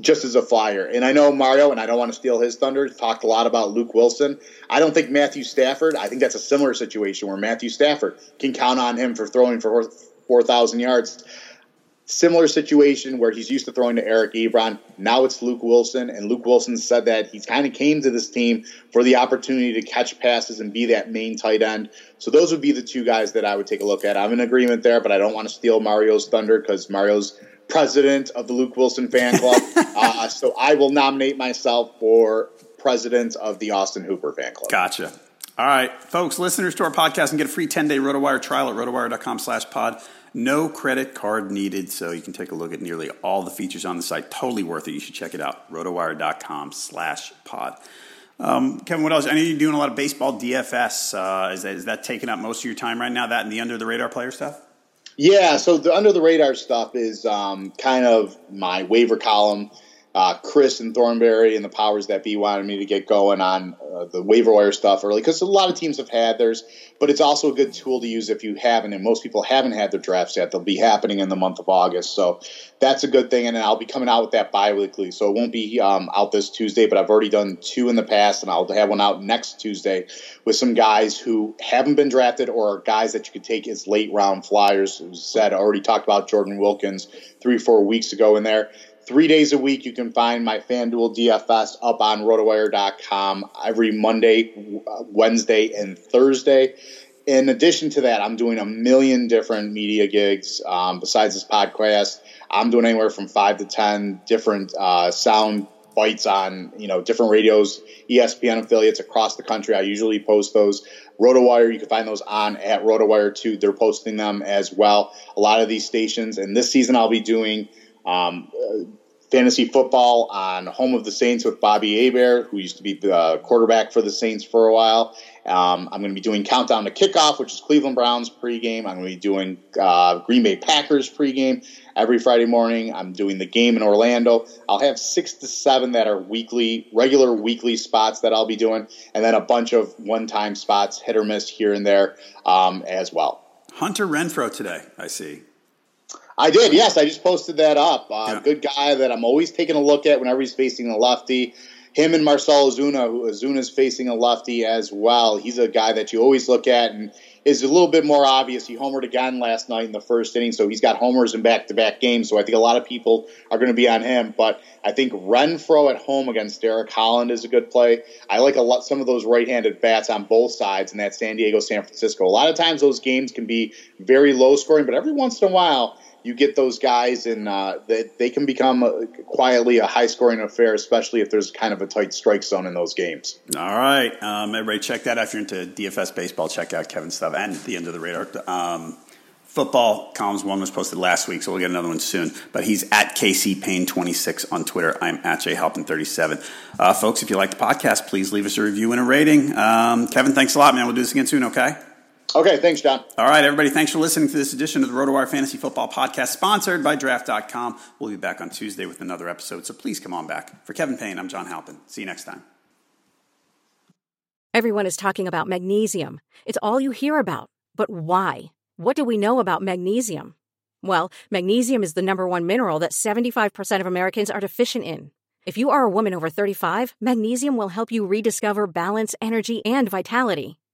just as a flyer. And I know Mario, and I don't want to steal his thunder, talked a lot about Luke Wilson. I don't think Matthew Stafford, I think that's a similar situation where Matthew Stafford can count on him for throwing for 4,000 yards. Similar situation where he's used to throwing to Eric Ebron. Now it's Luke Wilson, and Luke Wilson said that he's kind of came to this team for the opportunity to catch passes and be that main tight end. So those would be the two guys that I would take a look at. I'm in agreement there, but I don't want to steal Mario's thunder because Mario's president of the Luke Wilson fan club. *laughs* uh, so I will nominate myself for president of the Austin Hooper fan club. Gotcha. All right, folks, listeners to our podcast and get a free 10-day RotoWire trial at rotowire.com slash pod. No credit card needed, so you can take a look at nearly all the features on the site. Totally worth it. You should check it out. rotowire.com slash pod. Um, Kevin, what else? I know you're doing a lot of baseball DFS. Uh, is, that, is that taking up most of your time right now, that and the under-the-radar player stuff? Yeah, so the under the radar stuff is um, kind of my waiver column. Uh, Chris and Thornberry and the powers that be wanted me to get going on uh, the waiver wire stuff early because a lot of teams have had theirs, but it's also a good tool to use if you haven't. And most people haven't had their drafts yet; they'll be happening in the month of August, so that's a good thing. And I'll be coming out with that bi-weekly, so it won't be um, out this Tuesday, but I've already done two in the past, and I'll have one out next Tuesday with some guys who haven't been drafted or guys that you could take as late round flyers. As said, I already talked about Jordan Wilkins three, four weeks ago in there. Three days a week, you can find my FanDuel DFS up on rotowire.com every Monday, Wednesday, and Thursday. In addition to that, I'm doing a million different media gigs. Um, besides this podcast, I'm doing anywhere from five to 10 different uh, sound bites on you know different radios, ESPN affiliates across the country. I usually post those. RotoWire, you can find those on at RotoWire too. They're posting them as well. A lot of these stations, and this season I'll be doing um, uh, fantasy football on Home of the Saints with Bobby Hebert, who used to be the quarterback for the Saints for a while. Um, I'm going to be doing Countdown to Kickoff, which is Cleveland Browns pregame. I'm going to be doing uh, Green Bay Packers pregame every Friday morning. I'm doing the game in Orlando. I'll have six to seven that are weekly, regular weekly spots that I'll be doing, and then a bunch of one time spots, hit or miss here and there um, as well. Hunter Renfroe today, I see. I did, yes. I just posted that up. Uh, yeah. Good guy that I'm always taking a look at whenever he's facing a lefty. Him and Marcell Ozuna, who Ozuna's facing a lefty as well. He's a guy that you always look at, and is a little bit more obvious. He homered again last night in the first inning, so he's got homers in back to back games. So I think a lot of people are going to be on him. But I think Renfroe at home against Derek Holland is a good play. I like a lot some of those right handed bats on both sides in that San Diego San Francisco. A lot of times those games can be very low scoring, but every once in a while you get those guys and uh, they, they can become a, quietly a high scoring affair, especially if there's kind of a tight strike zone in those games. All right. Um, everybody check that. Out. If you're into DFS baseball, check out Kevin's stuff and the end of the radar. Um, football columns one was posted last week, so we'll get another one soon. But he's at KC Payne 26 on Twitter. I'm at J Halpin 37. Uh, folks, if you like the podcast, please leave us a review and a rating. Um, Kevin, thanks a lot, man. We'll do this again soon, okay? Okay, thanks, John. All right, everybody, thanks for listening to this edition of the RotoWire Fantasy Football Podcast, sponsored by Draft.com. We'll be back on Tuesday with another episode, so please come on back. For Kevin Payne, I'm John Halpin. See you next time. Everyone is talking about magnesium. It's all you hear about. But why? What do we know about magnesium? Well, magnesium is the number one mineral that 75% of Americans are deficient in. If you are a woman over 35, magnesium will help you rediscover balance, energy, and vitality.